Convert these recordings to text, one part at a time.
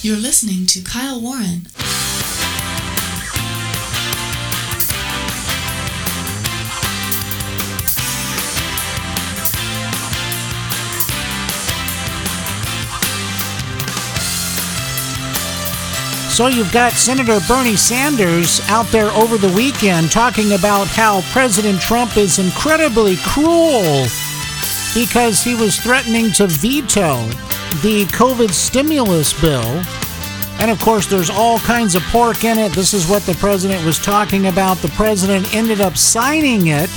You're listening to Kyle Warren. So you've got Senator Bernie Sanders out there over the weekend talking about how President Trump is incredibly cruel because he was threatening to veto the COVID stimulus bill. And of course, there's all kinds of pork in it. This is what the president was talking about. The president ended up signing it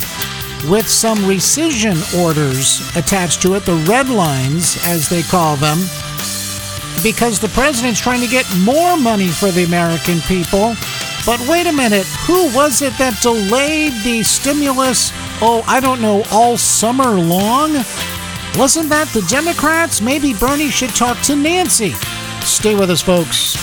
with some rescission orders attached to it, the red lines, as they call them, because the president's trying to get more money for the American people. But wait a minute, who was it that delayed the stimulus? Oh, I don't know, all summer long? Wasn't that the Democrats? Maybe Bernie should talk to Nancy. Stay with us, folks.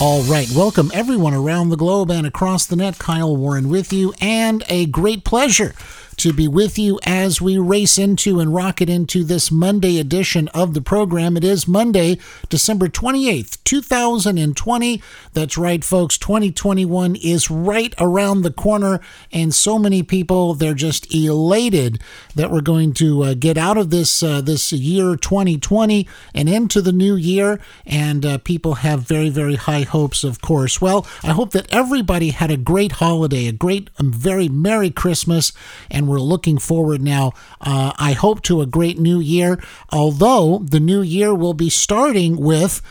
All right, welcome everyone around the globe and across the net. Kyle Warren with you, and a great pleasure to be with you as we race into and rocket into this Monday edition of the program. It is Monday, December 28th, 2020. That's right, folks. 2021 is right around the corner, and so many people, they're just elated that we're going to uh, get out of this, uh, this year 2020 and into the new year. And uh, people have very, very high hopes, of course. Well, I hope that everybody had a great holiday, a great, um, very Merry Christmas, and we're looking forward now, uh, I hope, to a great new year. Although the new year will be starting with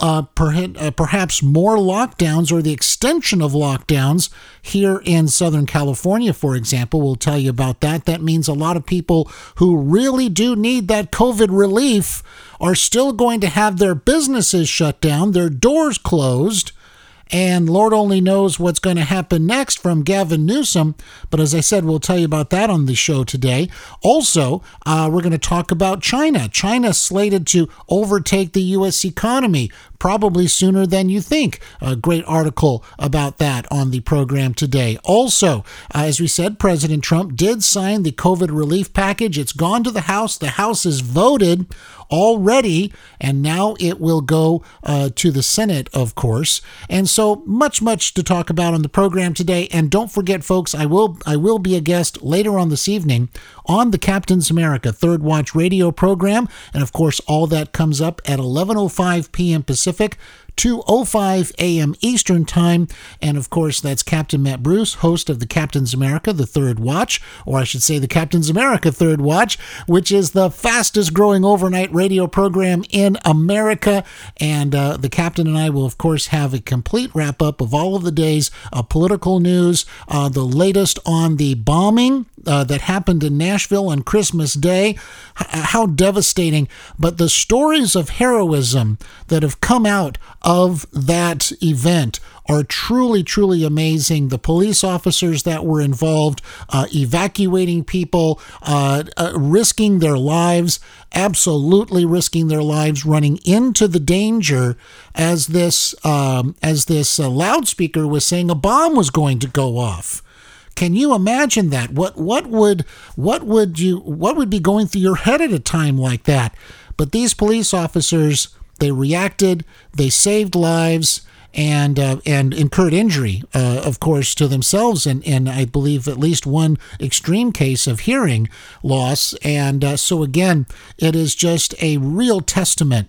uh, uh, perhaps more lockdowns or the extension of lockdowns here in Southern California, for example. We'll tell you about that. That means a lot of people who really do need that COVID relief are still going to have their businesses shut down, their doors closed and Lord only knows what's going to happen next from Gavin Newsom. But as I said, we'll tell you about that on the show today. Also, uh, we're going to talk about China. China slated to overtake the U.S. economy probably sooner than you think. A great article about that on the program today. Also, uh, as we said, President Trump did sign the COVID relief package. It's gone to the House. The House has voted already, and now it will go uh, to the Senate, of course. And so much, much to talk about on the program today. And don't forget, folks, I will I will be a guest later on this evening on the Captain's America Third Watch radio program, and of course, all that comes up at 11:05 p.m. Pacific. 2:05 a.m. Eastern Time, and of course that's Captain Matt Bruce, host of the Captain's America: The Third Watch, or I should say the Captain's America Third Watch, which is the fastest growing overnight radio program in America. And uh, the Captain and I will of course have a complete wrap up of all of the day's uh, political news, uh, the latest on the bombing uh, that happened in Nashville on Christmas Day. H- how devastating! But the stories of heroism that have come out of that event are truly, truly amazing. The police officers that were involved, uh, evacuating people, uh, uh, risking their lives, absolutely risking their lives, running into the danger as this um, as this uh, loudspeaker was saying a bomb was going to go off. Can you imagine that? What what would what would you what would be going through your head at a time like that? But these police officers they reacted, they saved lives, and uh, and incurred injury, uh, of course, to themselves, and, and I believe at least one extreme case of hearing loss. And uh, so again, it is just a real testament.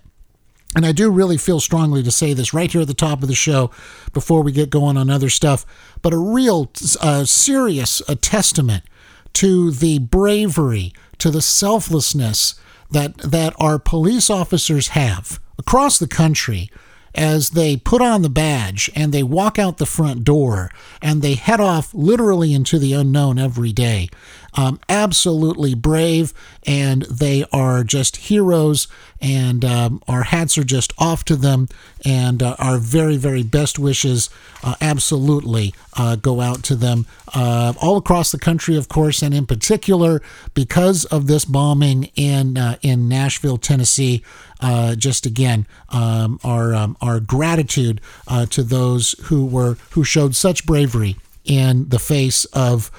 And I do really feel strongly to say this right here at the top of the show before we get going on other stuff, but a real uh, serious a testament to the bravery, to the selflessness that that our police officers have across the country as they put on the badge and they walk out the front door and they head off literally into the unknown every day. Um, absolutely brave, and they are just heroes, and um, our hats are just off to them, and uh, our very, very best wishes uh, absolutely uh, go out to them uh, all across the country, of course, and in particular because of this bombing in uh, in Nashville, Tennessee. Uh, just again, um, our um, our gratitude to those who were who showed such bravery in the face of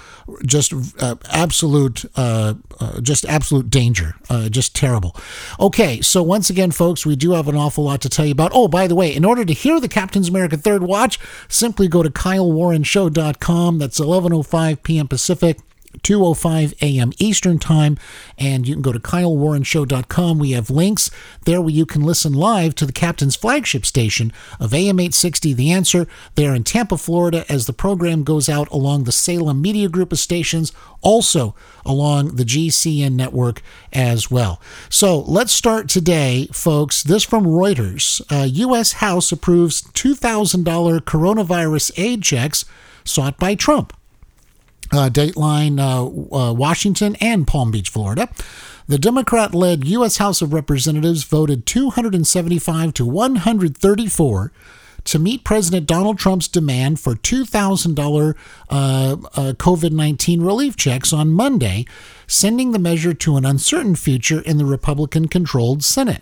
just uh, absolute, uh, uh, just absolute danger, uh, just terrible. Okay, so once again, folks, we do have an awful lot to tell you about. Oh, by the way, in order to hear the Captain's America Third Watch, simply go to KyleWarrenShow.com. That's 11:05 p.m. Pacific. 2:05 a.m. Eastern Time, and you can go to KyleWarrenShow.com. We have links there where you can listen live to the captain's flagship station of AM 860 The Answer. They are in Tampa, Florida, as the program goes out along the Salem Media Group of stations, also along the GCN network as well. So let's start today, folks. This from Reuters: uh, U.S. House approves $2,000 coronavirus aid checks sought by Trump uh, Dateline, uh, uh, Washington, and Palm Beach, Florida. The Democrat led U.S. House of Representatives voted 275 to 134 to meet President Donald Trump's demand for $2,000 uh, uh, COVID 19 relief checks on Monday, sending the measure to an uncertain future in the Republican controlled Senate.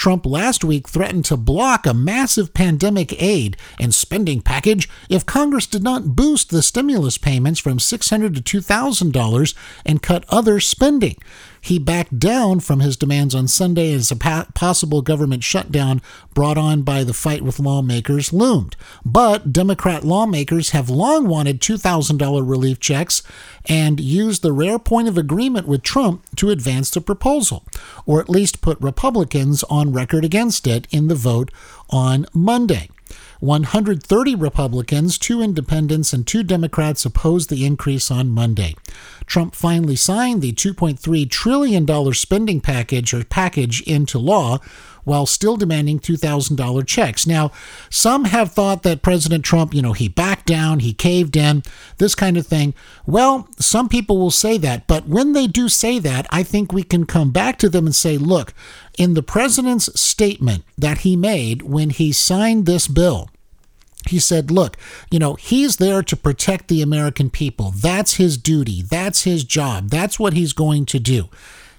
Trump last week threatened to block a massive pandemic aid and spending package if Congress did not boost the stimulus payments from 600 to $2,000 and cut other spending. He backed down from his demands on Sunday as a possible government shutdown brought on by the fight with lawmakers loomed. But Democrat lawmakers have long wanted $2,000 relief checks and used the rare point of agreement with Trump to advance the proposal, or at least put Republicans on record against it in the vote on Monday. 130 Republicans, two independents, and two Democrats opposed the increase on Monday. Trump finally signed the $2.3 trillion spending package or package into law while still demanding $2,000 checks. Now, some have thought that President Trump, you know, he backed down, he caved in, this kind of thing. Well, some people will say that, but when they do say that, I think we can come back to them and say, look, in the president's statement that he made when he signed this bill, he said, Look, you know, he's there to protect the American people. That's his duty. That's his job. That's what he's going to do.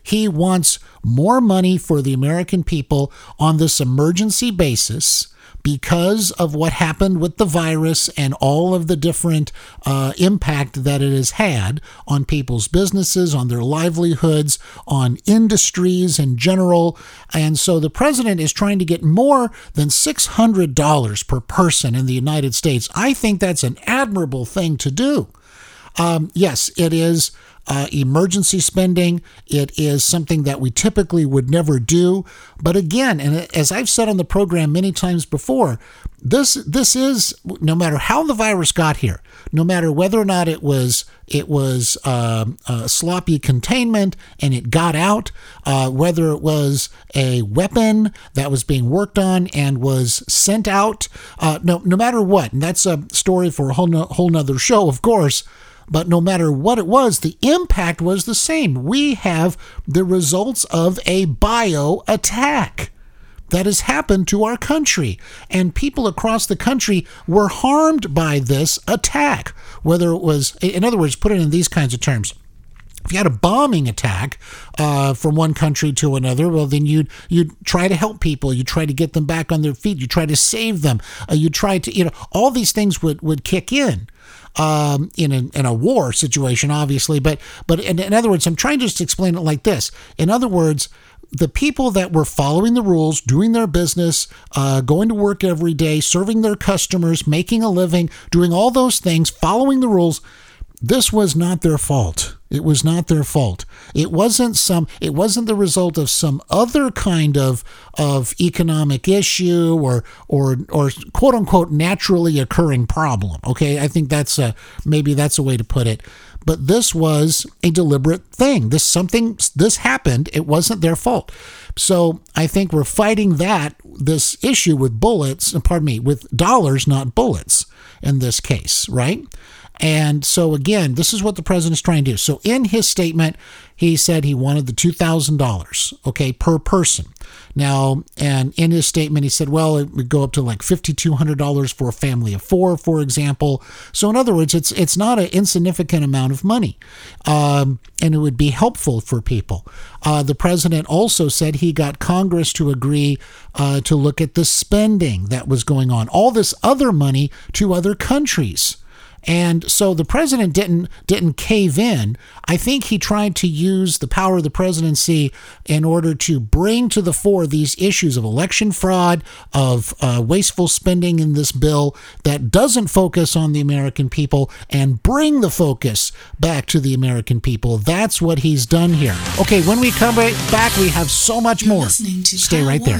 He wants more money for the American people on this emergency basis because of what happened with the virus and all of the different uh, impact that it has had on people's businesses, on their livelihoods, on industries in general. And so the president is trying to get more than $600 per person in the United States. I think that's an admirable thing to do. Um, yes, it is uh, emergency spending. It is something that we typically would never do. But again, and as I've said on the program many times before, this this is no matter how the virus got here, no matter whether or not it was it was uh, sloppy containment and it got out, uh, whether it was a weapon that was being worked on and was sent out, uh, no no matter what, and that's a story for a whole no, whole nother show, of course. But no matter what it was, the impact was the same. We have the results of a bio attack that has happened to our country. And people across the country were harmed by this attack. Whether it was, in other words, put it in these kinds of terms. If you had a bombing attack uh, from one country to another, well, then you'd you'd try to help people. You try to get them back on their feet. You try to save them. Uh, you try to, you know, all these things would would kick in um, in, a, in a war situation, obviously. But but in, in other words, I'm trying to just explain it like this. In other words, the people that were following the rules, doing their business, uh, going to work every day, serving their customers, making a living, doing all those things, following the rules, this was not their fault. It was not their fault. It wasn't some it wasn't the result of some other kind of of economic issue or or or quote unquote naturally occurring problem. Okay? I think that's a maybe that's a way to put it. But this was a deliberate thing. This something this happened. It wasn't their fault. So I think we're fighting that this issue with bullets, pardon me, with dollars, not bullets in this case, right? And so, again, this is what the president's trying to do. So, in his statement, he said he wanted the $2,000, okay, per person. Now, and in his statement, he said, well, it would go up to like $5,200 for a family of four, for example. So, in other words, it's it's not an insignificant amount of money, um, and it would be helpful for people. Uh, the president also said he got Congress to agree uh, to look at the spending that was going on, all this other money to other countries And so the president didn't didn't cave in. I think he tried to use the power of the presidency in order to bring to the fore these issues of election fraud, of uh, wasteful spending in this bill that doesn't focus on the American people and bring the focus back to the American people. That's what he's done here. Okay, when we come back, we have so much You're more. to Stay Kyle right there.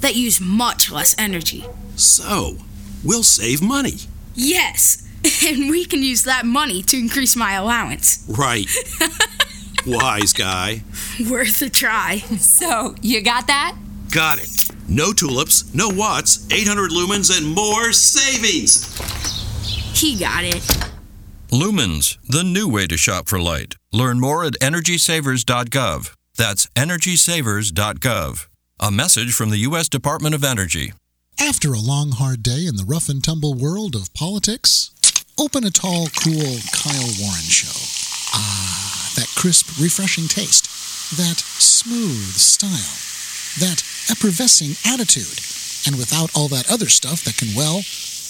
that use much less energy. So, we'll save money. Yes, and we can use that money to increase my allowance. Right. Wise guy. Worth a try. So, you got that? Got it. No tulips, no watts, 800 lumens, and more savings. He got it. Lumens, the new way to shop for light. Learn more at energysavers.gov. That's energysavers.gov. A message from the U.S. Department of Energy. After a long, hard day in the rough and tumble world of politics, open a tall, cool Kyle Warren show. Ah, that crisp, refreshing taste, that smooth style, that effervescing attitude, and without all that other stuff that can, well,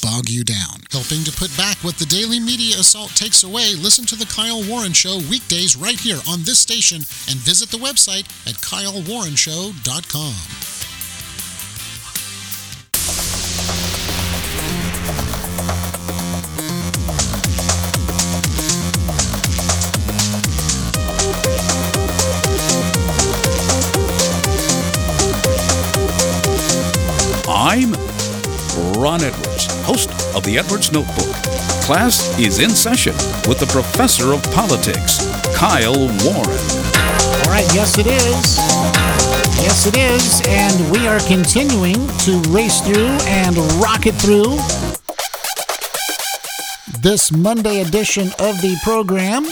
bog you down. Helping to put back what the daily media assault takes away, listen to The Kyle Warren Show weekdays right here on this station and visit the website at kylewarrenshow.com. I'm Ron Edwards, host of the Edwards Notebook. Class is in session with the professor of politics, Kyle Warren. All right, yes, it is. Yes, it is. And we are continuing to race through and rocket through this Monday edition of the program.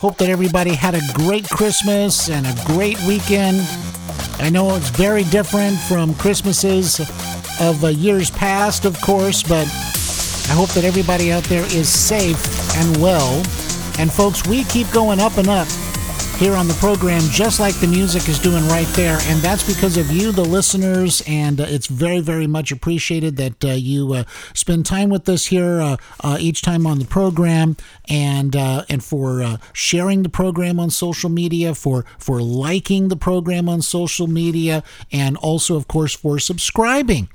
Hope that everybody had a great Christmas and a great weekend. I know it's very different from Christmases of uh, years past, of course, but I hope that everybody out there is safe and well. And folks, we keep going up and up here on the program, just like the music is doing right there. And that's because of you, the listeners. And uh, it's very, very much appreciated that uh, you uh, spend time with us here uh, uh, each time on the program, and uh, and for sharing the program on social media, for for liking the program on social media, and also, of course, for subscribing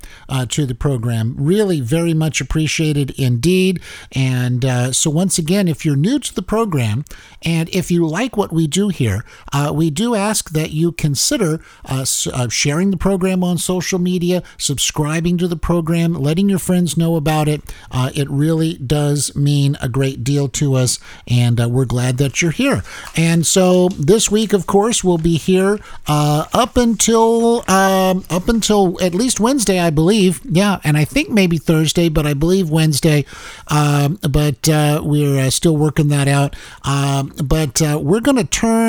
to the program. Really, very much appreciated indeed. And so, once again, if you're new to the program, and if you like what we do here, uh, we do ask that you consider uh, uh, sharing the program on social media, subscribing to the program, letting your friends know about it. Uh, it really does mean a great deal to us, and uh, we're glad that you're here. And so this week, of course, we'll be here uh, up until um, up until at least Wednesday, I believe. Yeah, and I think maybe Thursday, but I believe Wednesday. Um, but we're still working that out. Um, but we're going to turn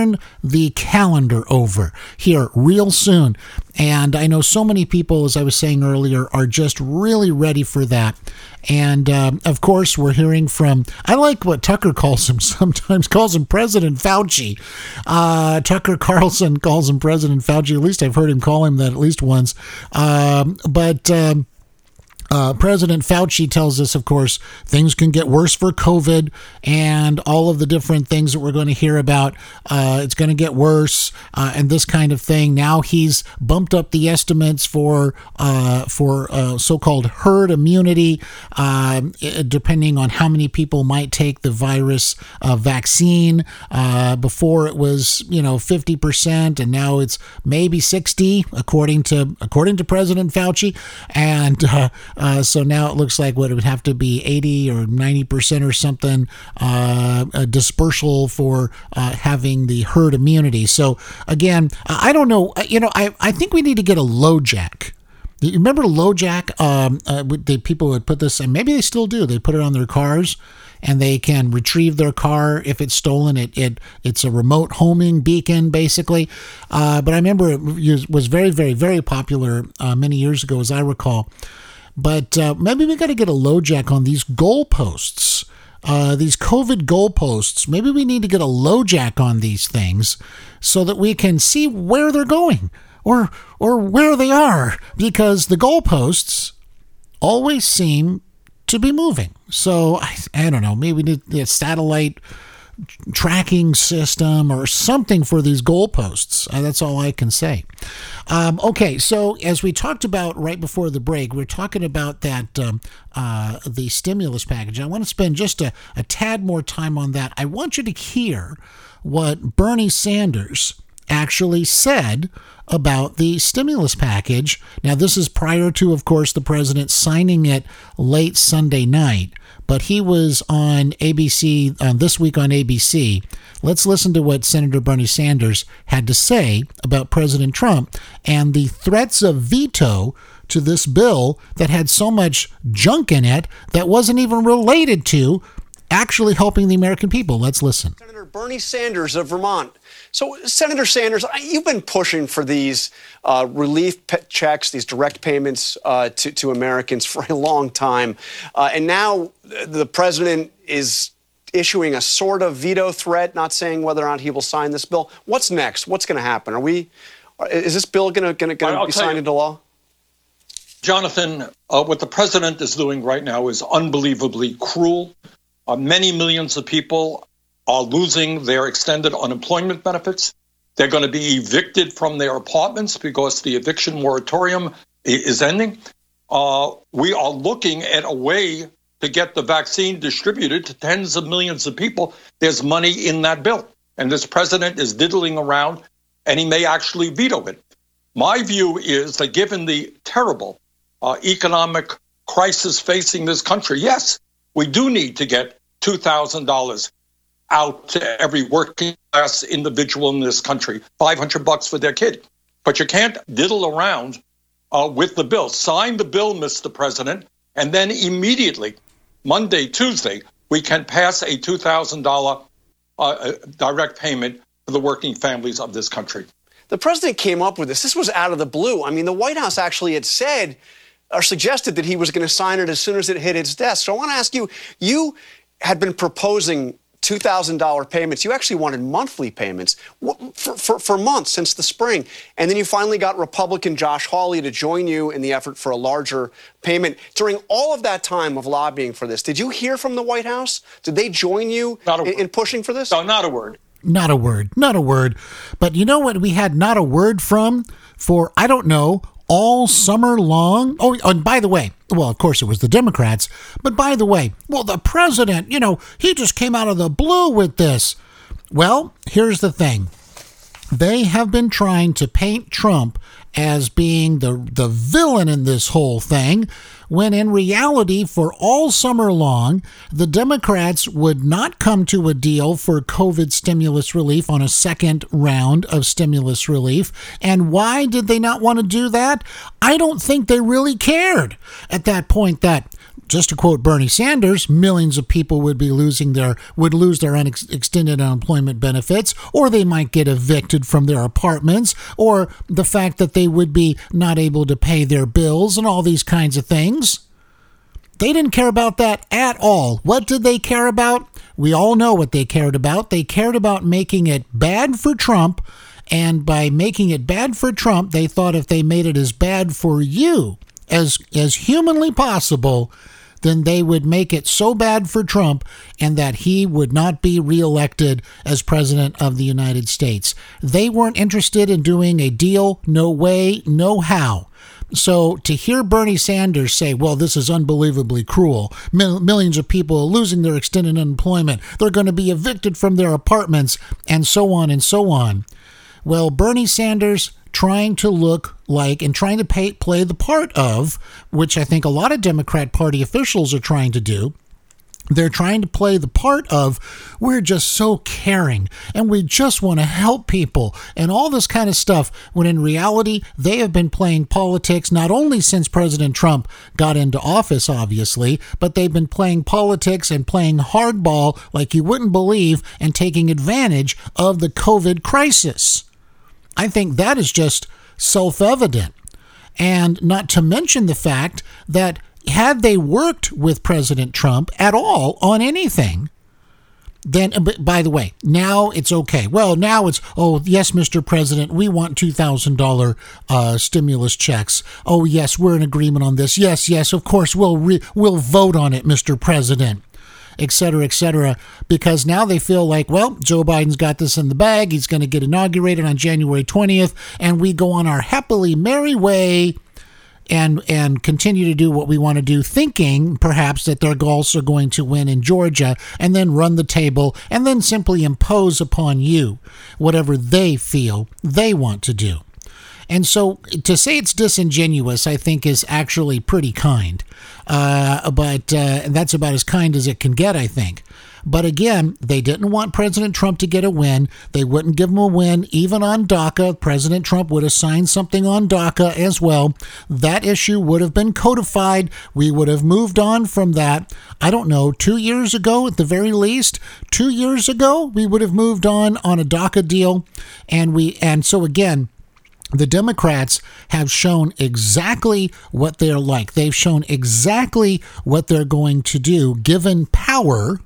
the calendar over here real soon. And I know so many people, as I was saying earlier, are just really ready for that. And um, of course, we're hearing from, I like what Tucker calls him sometimes, calls him President Fauci. Uh, Tucker Carlson calls him President Fauci. At least I've heard him call him that at least once. Um, but. Um, Uh, President Fauci tells us, of course, things can get worse for COVID and all of the different things that we're going to hear about. Uh, it's going to get worse uh, and this kind of thing. Now he's bumped up the estimates for uh, for uh, so-called herd immunity, um, depending on how many people might take the virus uh, vaccine. before it was, you know, 50%, and now it's maybe 60, according to according to President Fauci. And uh, so now it looks like what it would have to be 80 or 90 percent or something uh, a dispersal for uh, having the herd immunity. So again, I don't know. You know, I, I think we need to get a LoJack. You remember LoJack? Um, uh, the people would put this, and maybe they still do. They put it on their cars and they can retrieve their car if it's stolen. It, it it's a remote homing beacon basically. Uh, but I remember it was very very very popular uh, many years ago, as I recall. But uh, maybe we got to get a LoJack on these goalposts. Uh, these COVID goalposts. Maybe we need to get a LoJack on these things so that we can see where they're going or or where they are because the goalposts always seem to be moving. So I, I don't know. Maybe we need a satellite tracking system or something for these goalposts. Uh, that's all I can say. Um, okay, so as we talked about right before the break, we're talking about that um, uh, the stimulus package. I want to spend just a, a tad more time on that. I want you to hear what Bernie Sanders actually said about the stimulus package. Now, this is prior to, of course, the president signing it late Sunday night but he was on ABC uh, this week on ABC. Let's listen to what Senator Bernie Sanders had to say about President Trump and the threats of veto to this bill that had so much junk in it that wasn't even related to actually helping the American people. Let's listen. Senator Bernie Sanders of Vermont. So, Senator Sanders, you've been pushing for these uh, relief checks, these direct payments uh, to, to Americans for a long time. Uh, and now the president is issuing a sort of veto threat, not saying whether or not he will sign this bill. What's next? What's going to happen? Are we? Is this bill going to be signed into law? Jonathan, uh, what the president is doing right now is unbelievably cruel. Uh, many millions of people are losing their extended unemployment benefits. They're going to be evicted from their apartments because the eviction moratorium is ending. Uh, we are looking at a way to get the vaccine distributed to tens of millions of people. There's money in that bill. And this president is diddling around and he may actually veto it. My view is that given the terrible uh, economic crisis facing this country, yes, we do need to get $2,000 out to every working class individual in this country, 500 bucks for their kid. But you can't diddle around uh, with the bill. Sign the bill, Mr. President, and then immediately, Monday, Tuesday, we can pass a $2,000 uh, uh, direct payment for the working families of this country. The president came up with this. This was out of the blue. I mean, the White House actually had said or suggested that he was going to sign it as soon as it hit its desk. So I want to ask you, you had been proposing $2,000 payments. You actually wanted monthly payments for, for, for, months since the spring. And then you finally got Republican Josh Hawley to join you in the effort for a larger payment. During all of that time of lobbying for this, did you hear from the White House? Did they join you in, in pushing for this? No, not a word. Not a word. Not a word. But you know what we had not a word from for, I don't know, all summer long. Oh, and by the way, well, of course it was the Democrats, but by the way, well, the president, you know, he just came out of the blue with this. Well, here's the thing they have been trying to paint Trump as being the, the villain in this whole thing, when in reality, for all summer long, the Democrats would not come to a deal for COVID stimulus relief on a second round of stimulus relief. And why did they not want to do that? I don't think they really cared at that point that just to quote Bernie Sanders, millions of people would be losing their would lose their extended unemployment benefits, or they might get evicted from their apartments, or the fact that they would be not able to pay their bills, and all these kinds of things. They didn't care about that at all. What did they care about? We all know what they cared about. They cared about making it bad for Trump. And by making it bad for Trump, they thought if they made it as bad for you as as humanly possible, then they would make it so bad for Trump and that he would not be reelected as president of the United States. They weren't interested in doing a deal, no way, no how. So to hear Bernie Sanders say, well, this is unbelievably cruel, Mil- millions of people are losing their extended unemployment, they're going to be evicted from their apartments, and so on and so on. Well, Bernie Sanders trying to look like and trying to pay, play the part of, which I think a lot of Democrat Party officials are trying to do. They're trying to play the part of, we're just so caring and we just want to help people and all this kind of stuff, when in reality, they have been playing politics not only since President Trump got into office, obviously, but they've been playing politics and playing hardball like you wouldn't believe and taking advantage of the COVID crisis. I think that is just self evident. And not to mention the fact that had they worked with President Trump at all on anything, then, by the way, now it's okay. Well, now it's, oh, yes, Mr. President, we want $2,000 uh, stimulus checks. Oh, yes, we're in agreement on this. Yes, yes, of course, we'll, re- we'll vote on it, Mr. President et cetera, et cetera, because now they feel like, well, Joe Biden's got this in the bag. He's going to get inaugurated on January 20th, and we go on our happily merry way and and continue to do what we want to do, thinking perhaps that their goals are going to win in Georgia and then run the table and then simply impose upon you whatever they feel they want to do. And so to say it's disingenuous, I think, is actually pretty kind. Uh, but uh, that's about as kind as it can get, I think. But again, they didn't want President Trump to get a win. They wouldn't give him a win, even on DACA. President Trump would have signed something on DACA as well. That issue would have been codified. We would have moved on from that. I don't know, two years ago at the very least. Two years ago, we would have moved on on a DACA deal. And we, and so again, the Democrats have shown exactly what they're like. They've shown exactly what they're going to do given power.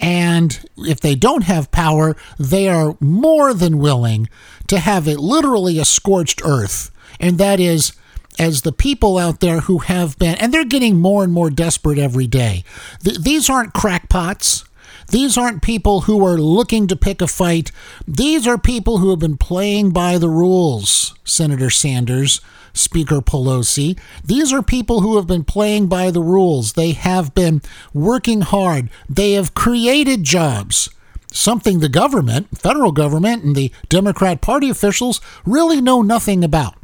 And if they don't have power, they are more than willing to have it literally a scorched earth. And that is, as the people out there who have been, and they're getting more and more desperate every day. Th- these aren't crackpots. These aren't people who are looking to pick a fight. These are people who have been playing by the rules, Senator Sanders, Speaker Pelosi. These are people who have been playing by the rules. They have been working hard. They have created jobs. Something the government, federal government, and the Democrat Party officials really know nothing about.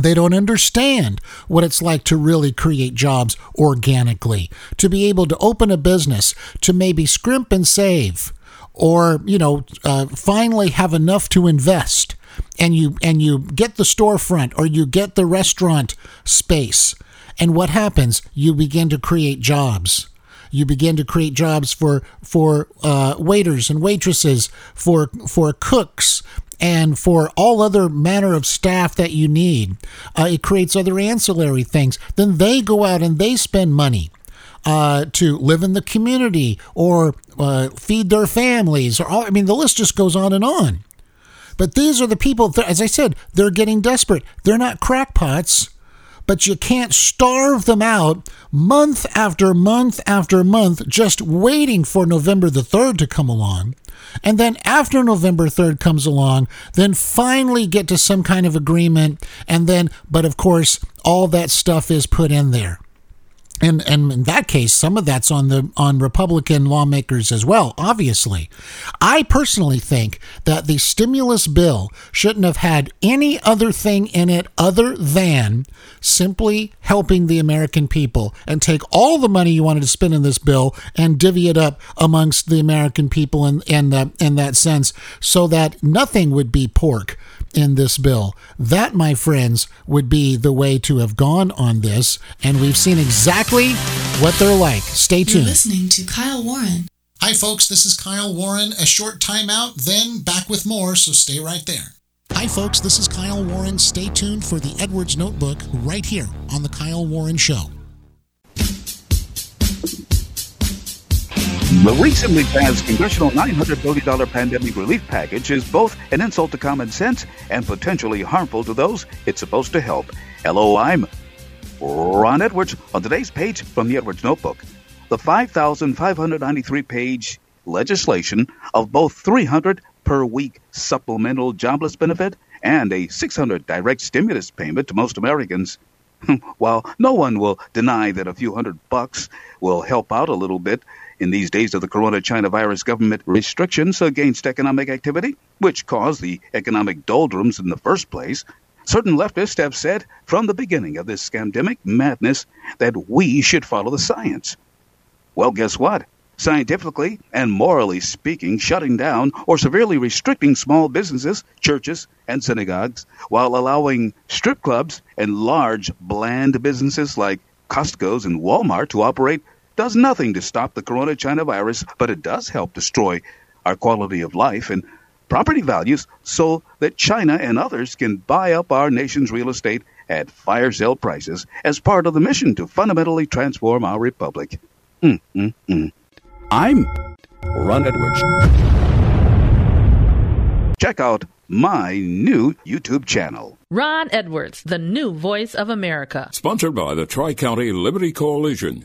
They don't understand what it's like to really create jobs organically, to be able to open a business, to maybe scrimp and save, or you know, uh, finally have enough to invest, and you and you get the storefront or you get the restaurant space, and what happens? You begin to create jobs. You begin to create jobs for for uh, waiters and waitresses, for for cooks, and for all other manner of staff that you need. Uh, it creates other ancillary things. Then they go out and they spend money. Uh, to live in the community or uh, feed their families, or all, I mean, the list just goes on and on. But these are the people, as I said, they're getting desperate. They're not crackpots, but you can't starve them out month after month after month just waiting for November the 3rd to come along. And then after November 3rd comes along, then finally get to some kind of agreement. And then, but of course, all that stuff is put in there and and in that case some of that's on the on republican lawmakers as well obviously. I personally think that the stimulus bill shouldn't have had any other thing in it other than simply helping the american people and take all the money you wanted to spend in this bill and divvy it up amongst the american people in in, the, in that sense so that nothing would be pork in this bill. That, my friends, would be the way to have gone on this, and we've seen exactly what they're like. Stay tuned. You're listening to Kyle Warren. Hi, folks. This is Kyle Warren. A short timeout, then back with more, so stay right there. Hi, folks. This is Kyle Warren. Stay tuned for the Edwards Notebook right here on The Kyle Warren Show. The recently passed congressional $900 billion pandemic relief package is both an insult to common sense and potentially harmful to those it's supposed to help. Hello, I'm Ron Edwards on today's page from the Edwards Notebook. The 5,593 page legislation of both 300 per week supplemental jobless benefit and a 600 direct stimulus payment to most Americans. While no one will deny that a few hundred bucks will help out a little bit in these days of the corona China virus government restrictions against economic activity, which caused the economic doldrums in the first place, Certain leftists have said from the beginning of this scandemic madness that we should follow the science. Well, guess what? Scientifically and morally speaking, shutting down or severely restricting small businesses, churches, and synagogues, while allowing strip clubs and large, bland businesses like Costco's and Walmart to operate does nothing to stop the corona China virus, but it does help destroy our quality of life and property values so that China and others can buy up our nation's real estate at fire sale prices as part of the mission to fundamentally transform our republic. Mm, mm, mm. I'm Ron Edwards. Check out my new YouTube channel. Ron Edwards, the new voice of America. Sponsored by the Tri County Liberty Coalition.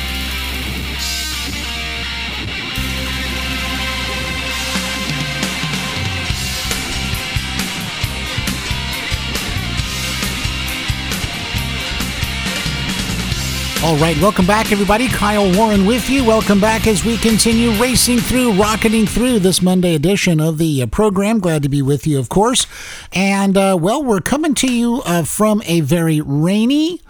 All right, welcome back, everybody. Kyle Warren with you. Welcome back as we continue racing through, rocketing through this Monday edition of the uh, program. Glad to be with you, of course. And, uh, well, we're coming to you uh, from a very rainy,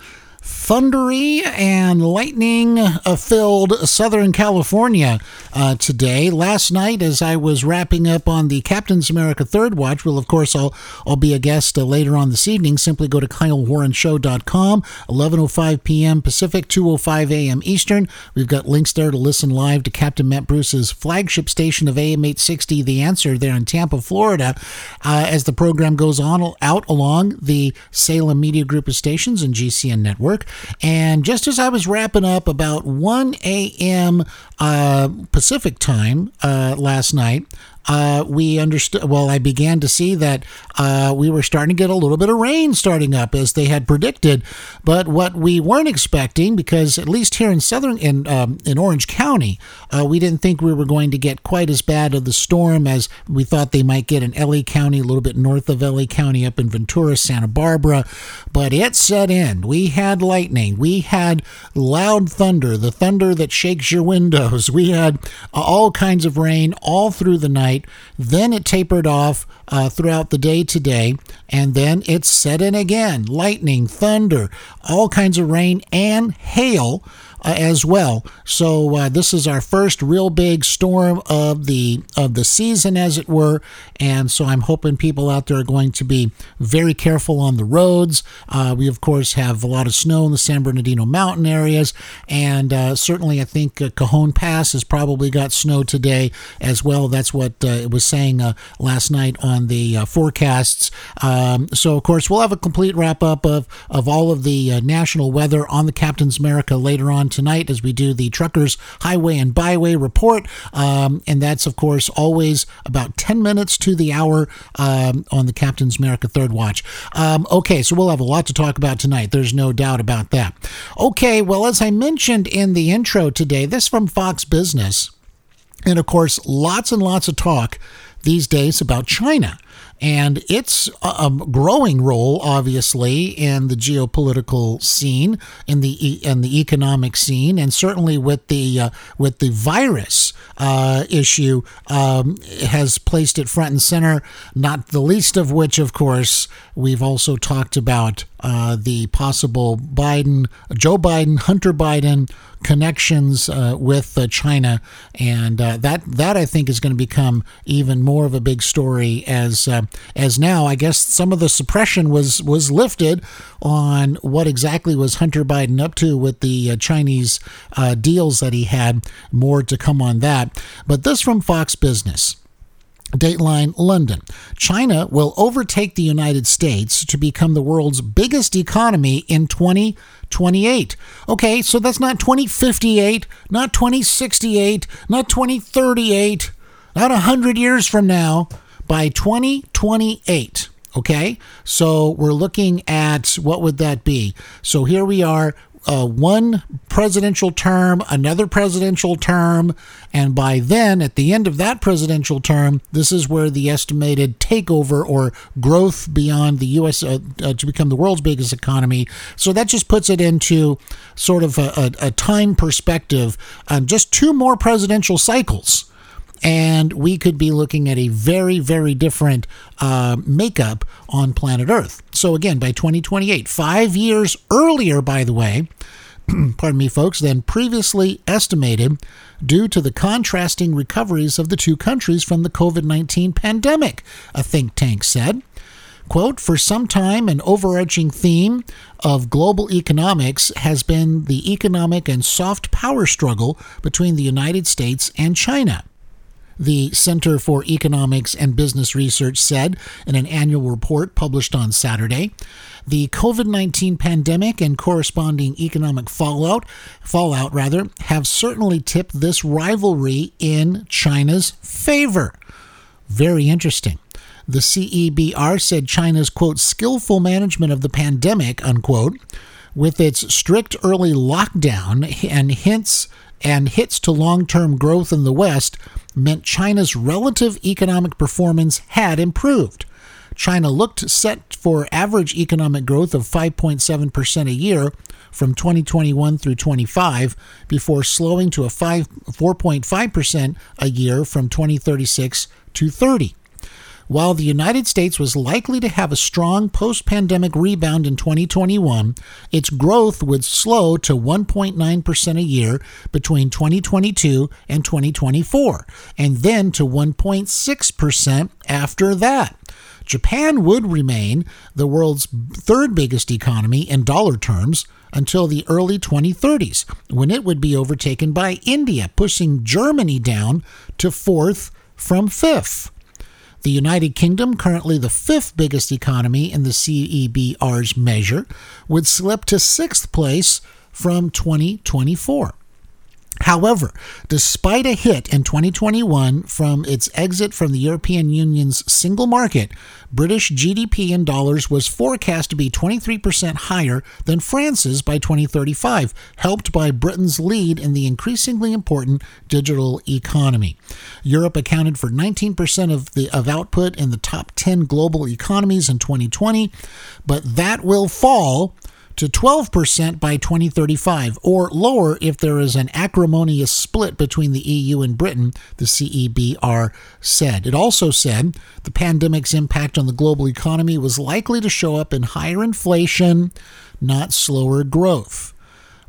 thundery and lightning filled Southern California uh, today. Last night, as I was wrapping up on the Captain's America Third Watch, well, of course, I'll, I'll be a guest uh, later on this evening. Simply go to KyleWarrenShow.com, 11.05 p.m. Pacific, 2.05 a.m. Eastern. We've got links there to listen live to Captain Matt Bruce's flagship station of AM 860, The Answer, there in Tampa, Florida, uh, as the program goes on out along the Salem Media Group of stations and GCN Network. And just as I was wrapping up about 1 a.m. Uh, Pacific time uh, last night, uh, we understood. Well, I began to see that uh, we were starting to get a little bit of rain starting up as they had predicted. But what we weren't expecting, because at least here in southern in um, in Orange County, uh, we didn't think we were going to get quite as bad of the storm as we thought they might get in LA County, a little bit north of LA County, up in Ventura, Santa Barbara. But it set in. We had lightning. We had loud thunder, the thunder that shakes your windows. We had all kinds of rain all through the night night. Then it tapered off uh, throughout the day today, and then it set in again. Lightning, thunder, all kinds of rain, and hail uh, as well. So uh, this is our first real big storm of the of the season, as it were. And so I'm hoping people out there are going to be very careful on the roads. Uh, we of course have a lot of snow in the San Bernardino mountain areas, and uh, certainly I think uh, Cajon Pass has probably got snow today as well. That's what uh, it was saying last night on the forecasts. Um, so of course we'll have a complete wrap up of of all of the national weather on the Captain's America later on tonight as we do the Truckers Highway and Byway report. Um, and that's, of course, always about 10 minutes to the hour um, on the Captain's America Third Watch. Um, okay, so we'll have a lot to talk about tonight. There's no doubt about that. Okay, well, as I mentioned in the intro today, this from Fox Business. And of course, lots and lots of talk these days about China and its a growing role, obviously, in the geopolitical scene, in the in the economic scene, and certainly with the uh, with the virus uh, issue, um, has placed it front and center. Not the least of which, of course, we've also talked about uh, the possible Biden, Joe Biden, Hunter Biden connections uh, with uh, China, and uh, that that I think is going to become even more of a big story as uh, as now I guess some of the suppression was was lifted on what exactly was Hunter Biden up to with the uh, Chinese deals that he had. More to come on that, but this from Fox Business. Dateline London. China will overtake the United States to become the world's biggest economy in 2028. Okay, so that's not 2058, not 2068, not 2038, not 100 years from now, by 2028. Okay, so we're looking at what would that be? So here we are uh, one presidential term, another presidential term, and by then, at the end of that presidential term, this is where the estimated takeover or growth beyond the U.S. Uh, uh, to become the world's biggest economy. So that just puts it into sort of a, a, a time perspective on just two more presidential cycles and we could be looking at a very, very different uh, makeup on planet Earth. So, again, by 2028, five years earlier, by the way, pardon me, folks, than previously estimated due to the contrasting recoveries of the two countries from the COVID 19 pandemic, a think tank said. Quote, for some time, an overarching theme of global economics has been the economic and soft power struggle between the United States and China the Center for Economics and Business Research said in an annual report published on Saturday. The COVID-19 pandemic and corresponding economic fallout, fallout rather, have certainly tipped this rivalry in China's favor. Very interesting. The CEBR said China's quote skillful management of the pandemic unquote with its strict early lockdown and hints and hits to long-term growth in the West meant China's relative economic performance had improved. China looked set for average economic growth of 5.7% a year from 2021 through 25 before slowing to a 5 4.5% a year from 2036 to 30. While the United States was likely to have a strong post pandemic rebound in 2021, its growth would slow to 1.9% a year between 2022 and 2024, and then to 1.6% after that. Japan would remain the world's third biggest economy in dollar terms until the early 2030s, when it would be overtaken by India, pushing Germany down to fourth from fifth. The United Kingdom, currently the fifth biggest economy in the CEBR's measure, would slip to sixth place from 2024. However, despite a hit in 2021 from its exit from the European Union's single market, British GDP in dollars was forecast to be 23% higher than France's by 2035, helped by Britain's lead in the increasingly important digital economy. Europe accounted for 19% of the of output in the top 10 global economies in 2020, but that will fall to 12% by 2035, or lower if there is an acrimonious split between the EU and Britain, the CEBR said. It also said the pandemic's impact on the global economy was likely to show up in higher inflation, not slower growth.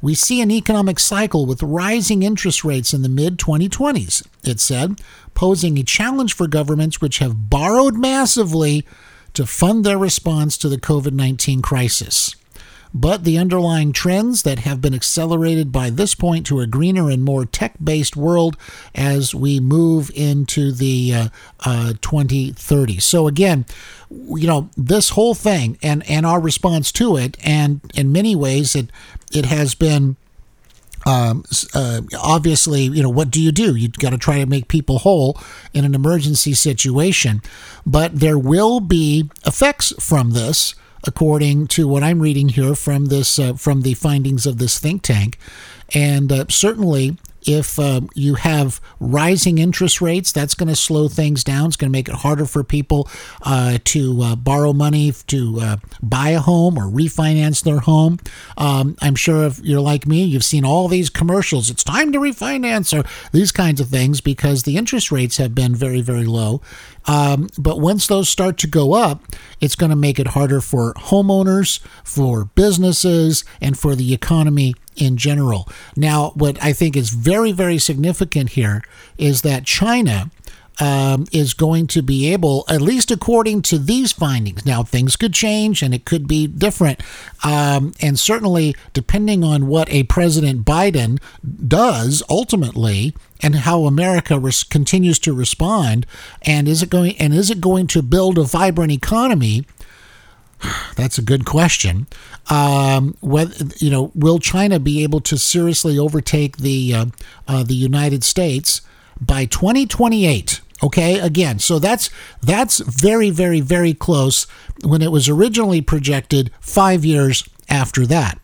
We see an economic cycle with rising interest rates in the mid 2020s, it said, posing a challenge for governments which have borrowed massively to fund their response to the COVID 19 crisis. But the underlying trends that have been accelerated by this point to a greener and more tech based world as we move into the uh, uh, 2030s. So, again, you know, this whole thing and, and our response to it, and in many ways, it, it has been. Um, uh, obviously, you know, what do you do? You've got to try to make people whole in an emergency situation. But there will be effects from this according to what I'm reading here from this uh, from the findings of this think tank, and uh, certainly if um, you have rising interest rates, that's going to slow things down. It's going to make it harder for people uh, to uh, borrow money to uh, buy a home or refinance their home. Um, I'm sure if you're like me, you've seen all these commercials. It's time to refinance or these kinds of things because the interest rates have been very, very low. Um, but once those start to go up, it's going to make it harder for homeowners, for businesses, and for the economy in general. Now, what I think is very, very significant here is that China. Um, is going to be able, at least according to these findings. Now, things could change and it could be different. Um, and certainly, depending on what a President Biden does ultimately, and how America res- continues to respond, and is it going and is it going to build a vibrant economy? That's a good question. Um, whether you know, will China be able to seriously overtake the uh, uh, the United States by 2028? Okay, again, so that's that's very, very, very close when it was originally projected five years after that.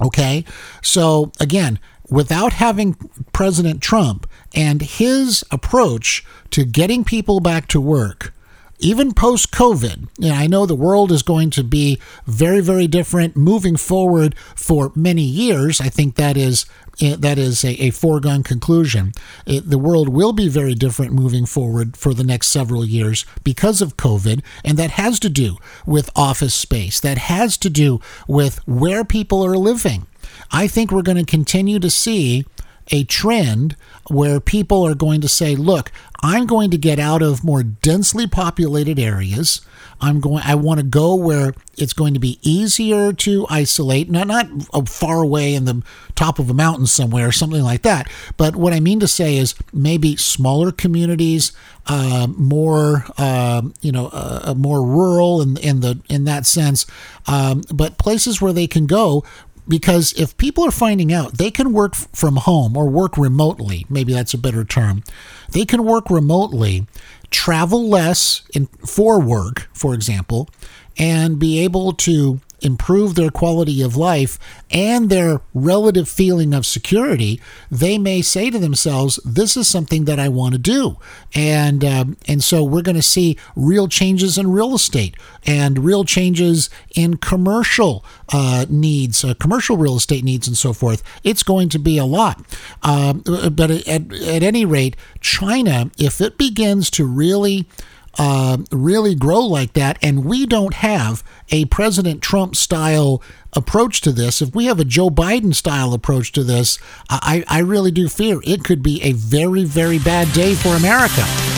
Okay, so again, without having President Trump and his approach to getting people back to work, even post COVID, I know the world is going to be very, very different moving forward for many years. I think that is eh, that is a, a foregone conclusion. It, the world will be very different moving forward for the next several years because of COVID, and that has to do with office space. That has to do with where people are living. I think we're going to continue to see a trend where people are going to say, look, I'm going to get out of more densely populated areas. I'm going I want to go where it's going to be easier to isolate, not not far away in the top of a mountain somewhere, or something like that. But what I mean to say is maybe smaller communities, uh, more uh, you know, uh, more rural in in the in that sense, um, but places where they can go because if people are finding out they can work from home or work remotely, maybe that's a better term, they can work remotely, travel less in, for work, for example, and be able to improve their quality of life and their relative feeling of security, they may say to themselves, "This is something that I want to do," and um, and so we're going to see real changes in real estate and real changes in commercial uh, needs, uh, commercial real estate needs, and so forth. It's going to be a lot, um, but at, at any rate, China, if it begins to really uh, really grow like that, and we don't have a President Trump style approach to this, if we have a Joe Biden style approach to this, I, I really do fear it could be a very, very bad day for America.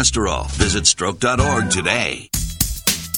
Visit stroke.org today.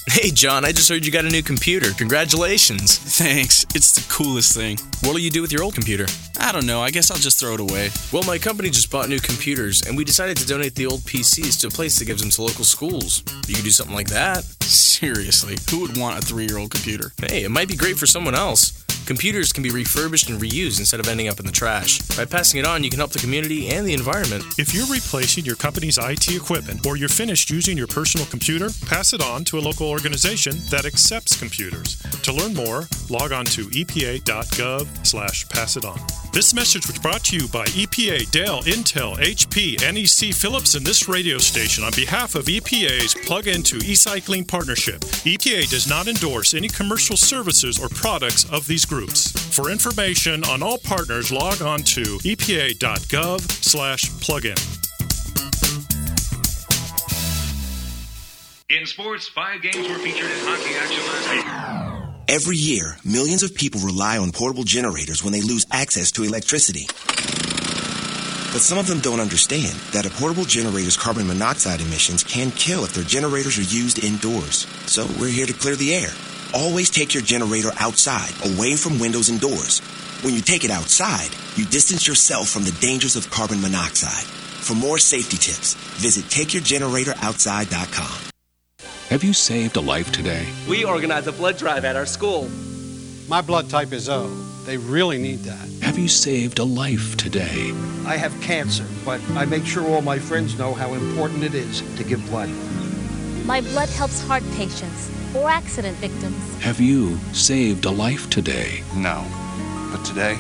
Hey, John, I just heard you got a new computer. Congratulations. Thanks. It's the coolest thing. What'll you do with your old computer? I don't know. I guess I'll just throw it away. Well, my company just bought new computers, and we decided to donate the old PCs to a place that gives them to local schools. You could do something like that. Seriously, who would want a three year old computer? Hey, it might be great for someone else. Computers can be refurbished and reused instead of ending up in the trash. By passing it on, you can help the community and the environment. If you're replacing your company's IT equipment or you're finished using your personal computer, pass it on to a local organization that accepts computers. To learn more, log on to epa.gov slash pass it on. This message was brought to you by EPA, Dell, Intel, HP, NEC, Philips, and this radio station on behalf of EPA's Plug Into E-Cycling Partnership. EPA does not endorse any commercial services or products of these groups. For information on all partners, log on to epa.gov slash plugin. In sports, five games were featured in hockey action last night. Every year, millions of people rely on portable generators when they lose access to electricity. But some of them don't understand that a portable generator's carbon monoxide emissions can kill if their generators are used indoors. So we're here to clear the air. Always take your generator outside, away from windows and doors. When you take it outside, you distance yourself from the dangers of carbon monoxide. For more safety tips, visit takeyourgeneratoroutside.com. Have you saved a life today? We organize a blood drive at our school. My blood type is O. They really need that. Have you saved a life today? I have cancer, but I make sure all my friends know how important it is to give blood. My blood helps heart patients or accident victims. Have you saved a life today? No. But today,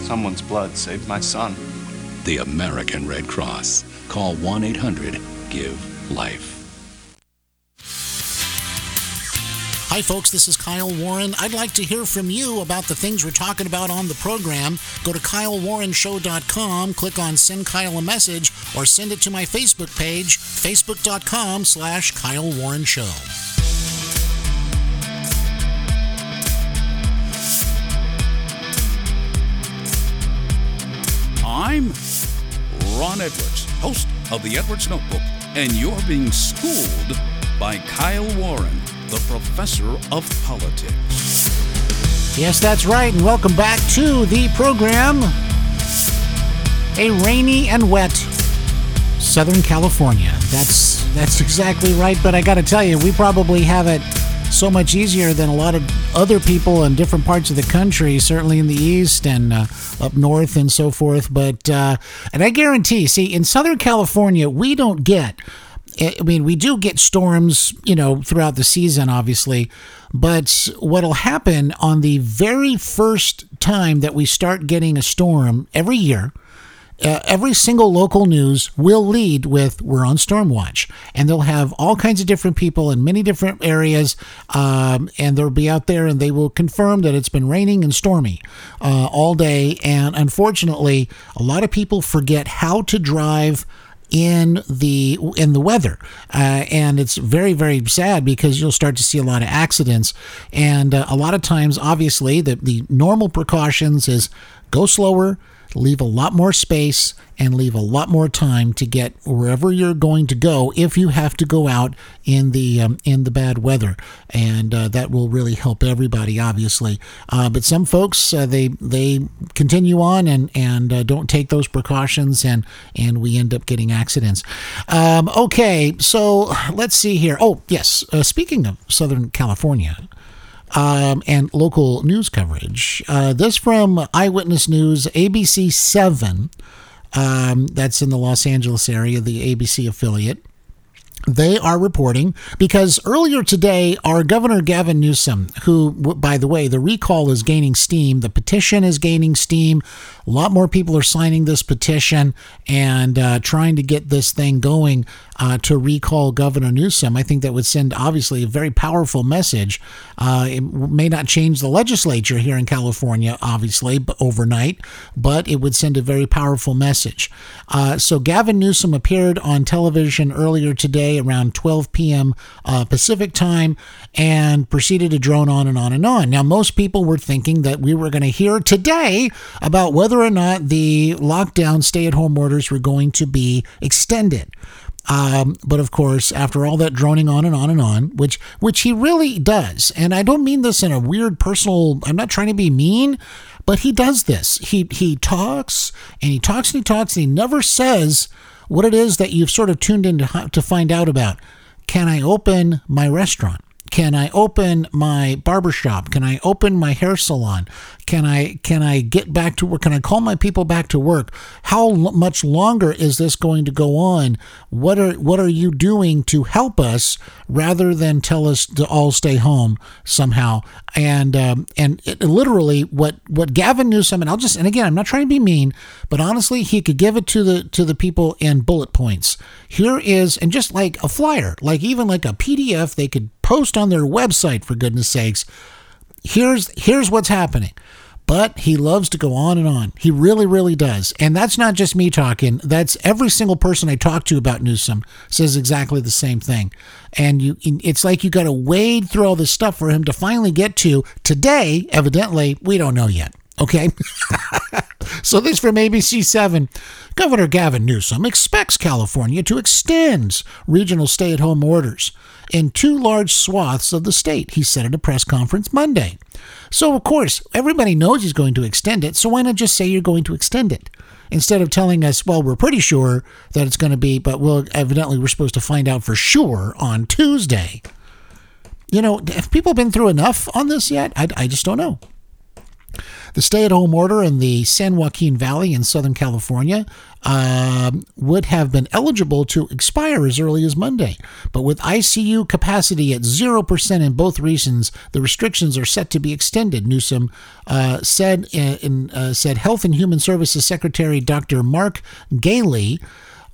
someone's blood saved my son. The American Red Cross. Call 1 800 GIVE LIFE. Hi, folks, this is Kyle Warren. I'd like to hear from you about the things we're talking about on the program. Go to kylewarrenshow.com, click on Send Kyle a Message, or send it to my Facebook page, facebook.com slash Kyle Warren Show. I'm Ron Edwards, host of the Edwards Notebook, and you're being schooled by Kyle Warren, the professor of politics. Yes, that's right, and welcome back to the program. A rainy and wet Southern California. That's that's exactly right, but I got to tell you, we probably have it so much easier than a lot of other people in different parts of the country, certainly in the east and uh, up north and so forth. But uh, and I guarantee, see, in Southern California, we don't get. I mean, we do get storms, you know, throughout the season, obviously. But what'll happen on the very first time that we start getting a storm every year, uh, every single local news will lead with "We're on storm watch," and they'll have all kinds of different people in many different areas, um, and they'll be out there and they will confirm that it's been raining and stormy uh, all day. And unfortunately, a lot of people forget how to drive in the in the weather, uh, and it's very very sad because you'll start to see a lot of accidents, and uh, a lot of times, obviously, the the normal precautions is go slower, leave a lot more space, and leave a lot more time to get wherever you're going to go if you have to go out in the um, in the bad weather, and uh, that will really help everybody, obviously. Uh, but some folks uh, they they continue on and and uh, don't take those precautions, and and we end up getting accidents. Um, okay, so let's see here. Oh yes, uh, speaking of Southern California um, and local news coverage. Uh, this from Eyewitness News, ABC 7, um, that's in the Los Angeles area, the ABC affiliate. They are reporting because earlier today, our Governor Gavin Newsom, who, by the way, the recall is gaining steam, the petition is gaining steam. A lot more people are signing this petition and uh, trying to get this thing going uh, to recall Governor Newsom. I think that would send, obviously, a very powerful message. Uh, it may not change the legislature here in California, obviously, but overnight, but it would send a very powerful message. Uh, so Gavin Newsom appeared on television earlier today around 12 p.m. Uh, Pacific time and proceeded to drone on and on and on. Now, most people were thinking that we were going to hear today about whether or not the lockdown stay at home orders were going to be extended. Um, but of course, after all that droning on and on and on, which which he really does, and I don't mean this in a weird personal. I'm not trying to be mean, but he does this. He he talks and he talks and he talks and he never says what it is that you've sort of tuned in to, to find out about. Can I open my restaurant? Can I open my barbershop? Can I open my hair salon? Can I can I get back to work? Can I call my people back to work? How l- much longer is this going to go on? What are what are you doing to help us rather than tell us to all stay home somehow? And um, and it, literally what what Gavin Newsom and I'll just and again I'm not trying to be mean, but honestly he could give it to the to the people in bullet points. Here is and just like a flyer, like even like a PDF they could post on their website for goodness sakes. Here's here's what's happening. But he loves to go on and on. He really, really does. And that's not just me talking. That's every single person I talk to about Newsom says exactly the same thing. And you, it's like you got to wade through all this stuff for him to finally get to today. Evidently, we don't know yet. Okay. so this from ABC7. Governor Gavin Newsom expects California to extend regional stay at home orders in two large swaths of the state, he said at a press conference Monday. So, of course, everybody knows he's going to extend it, so why not just say you're going to extend it? Instead of telling us, well, we're pretty sure that it's going to be, but we'll evidently we're supposed to find out for sure on Tuesday. You know, have people been through enough on this yet? I, I just don't know. The stay at home order in the San Joaquin Valley in Southern California uh, would have been eligible to expire as early as Monday. But with ICU capacity at 0% in both regions, the restrictions are set to be extended, Newsom uh, said, in, in uh, said Health and Human Services Secretary Dr. Mark Ghaly.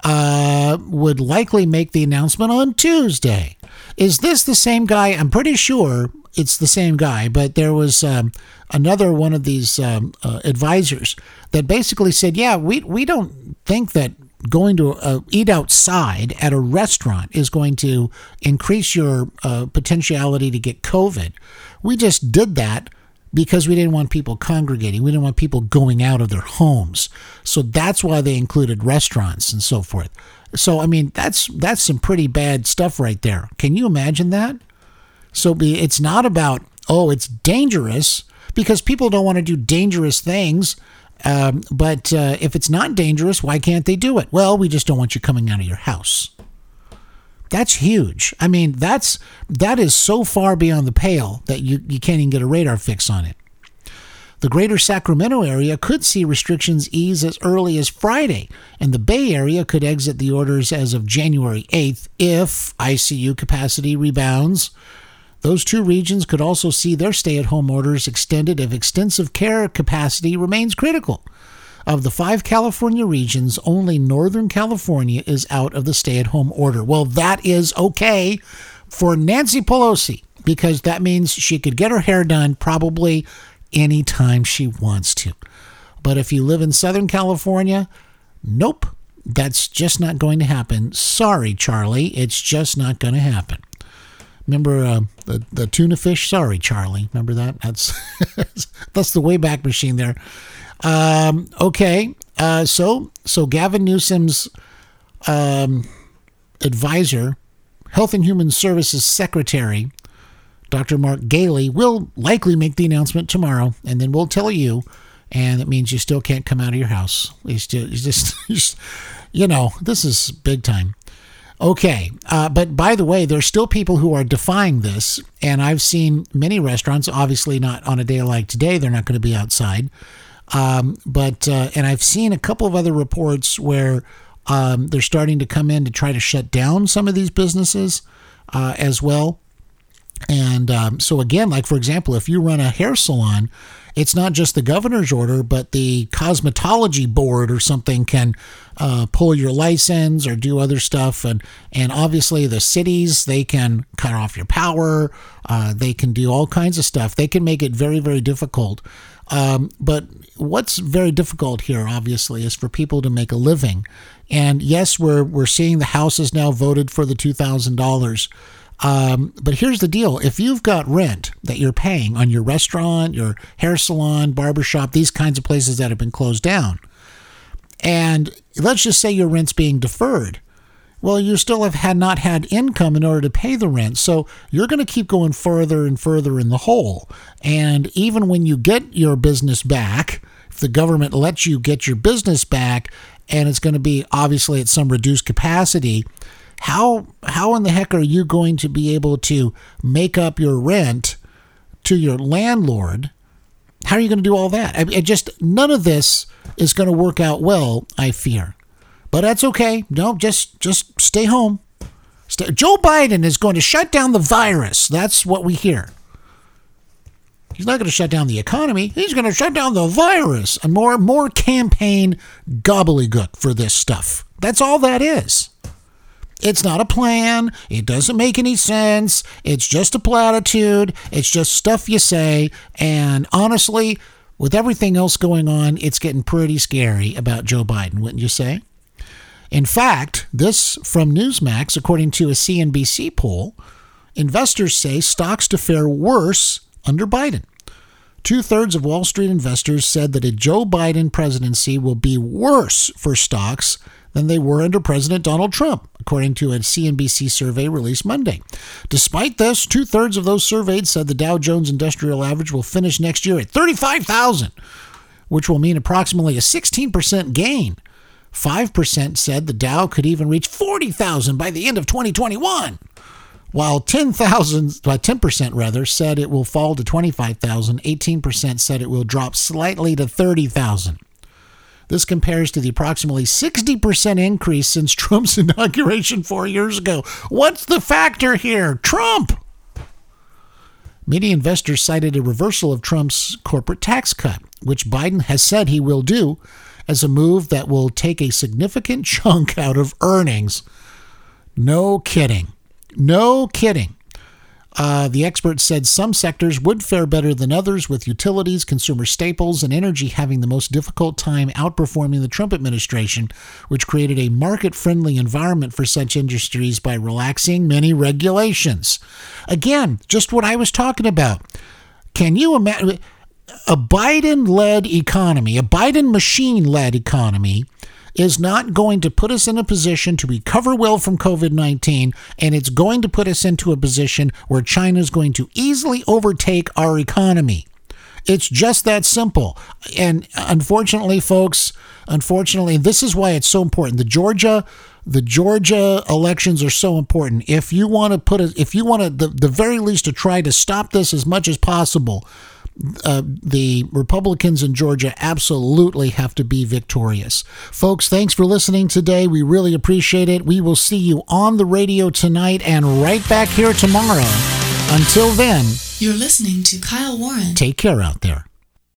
Uh, would likely make the announcement on Tuesday. Is this the same guy? I'm pretty sure it's the same guy, but there was um, another one of these um, uh, advisors that basically said, "Yeah, we we don't think that going to uh, eat outside at a restaurant is going to increase your uh, potentiality to get COVID. We just did that." Because we didn't want people congregating, we didn't want people going out of their homes, so that's why they included restaurants and so forth. So I mean, that's that's some pretty bad stuff right there. Can you imagine that? So be it's not about oh it's dangerous because people don't want to do dangerous things. Um, but uh, if it's not dangerous, why can't they do it? Well, we just don't want you coming out of your house. That's huge. I mean, that's that is so far beyond the pale that you, you can't even get a radar fix on it. The greater Sacramento area could see restrictions ease as early as Friday, and the Bay Area could exit the orders as of January 8th if ICU capacity rebounds. Those two regions could also see their stay at home orders extended if extensive care capacity remains critical. Of the five California regions, only Northern California is out of the stay at home order. Well, that is okay for Nancy Pelosi because that means she could get her hair done probably anytime she wants to. But if you live in Southern California, nope, that's just not going to happen. Sorry, Charlie, it's just not going to happen. Remember uh, the the tuna fish? Sorry, Charlie. Remember that? That's that's the Wayback Machine there. Um, okay, uh, so so Gavin Newsom's um, advisor, Health and Human Services Secretary, Dr. Mark Ghaly, will likely make the announcement tomorrow, and then we'll tell you. And it means you still can't come out of your house. It's it's just you know, this is big time. Okay, uh, but by the way, there's still people who are defying this, and I've seen many restaurants. Obviously, not on a day like today; they're not going to be outside. Um, but uh, and I've seen a couple of other reports where um, they're starting to come in to try to shut down some of these businesses uh, as well. And um, so again, like for example, if you run a hair salon, it's not just the governor's order, but the cosmetology board or something can uh, pull your license or do other stuff. And, and obviously, the cities, they can cut off your power. Uh, they can do all kinds of stuff. They can make it very, very difficult. Um, but what's very difficult here, obviously, is for people to make a living. And yes, we're, we're seeing the House has now voted for the $2,000. Um, but here's the deal if you've got rent that you're paying on your restaurant, your hair salon, barbershop, these kinds of places that have been closed down, and let's just say your rent's being deferred. Well, you still have had not had income in order to pay the rent. So you're going to keep going further and further in the hole. And even when you get your business back, if the government lets you get your business back and it's going to be obviously at some reduced capacity, how how in the heck are you going to be able to make up your rent to your landlord? How are you going to do all that? I, I just none of this is going to work out well, I fear. But that's okay. No, just just stay home. Stay. Joe Biden is going to shut down the virus. That's what we hear. He's not going to shut down the economy. He's going to shut down the virus. And more more campaign gobbledygook for this stuff. That's all that is. It's not a plan. It doesn't make any sense. It's just a platitude. It's just stuff you say. And honestly, with everything else going on, it's getting pretty scary about Joe Biden, wouldn't you say? In fact, this from Newsmax, according to a CNBC poll, investors say stocks to fare worse under Biden. Two thirds of Wall Street investors said that a Joe Biden presidency will be worse for stocks than they were under President Donald Trump, according to a CNBC survey released Monday. Despite this, two thirds of those surveyed said the Dow Jones Industrial Average will finish next year at 35,000, which will mean approximately a 16% gain. 5% said the Dow could even reach 40,000 by the end of 2021 while 10,000 by 10% rather said it will fall to 25,000 18% said it will drop slightly to 30,000 this compares to the approximately 60% increase since Trump's inauguration 4 years ago what's the factor here Trump Many investors cited a reversal of Trump's corporate tax cut, which Biden has said he will do, as a move that will take a significant chunk out of earnings. No kidding. No kidding. Uh, the experts said some sectors would fare better than others, with utilities, consumer staples, and energy having the most difficult time outperforming the Trump administration, which created a market friendly environment for such industries by relaxing many regulations. Again, just what I was talking about. Can you imagine a Biden led economy, a Biden machine led economy? Is not going to put us in a position to recover well from COVID 19, and it's going to put us into a position where China is going to easily overtake our economy. It's just that simple. And unfortunately, folks, unfortunately, this is why it's so important. The Georgia the Georgia elections are so important. If you want to put it, if you want to, the, the very least to try to stop this as much as possible, uh, the Republicans in Georgia absolutely have to be victorious. Folks, thanks for listening today. We really appreciate it. We will see you on the radio tonight and right back here tomorrow. Until then, you're listening to Kyle Warren. Take care out there.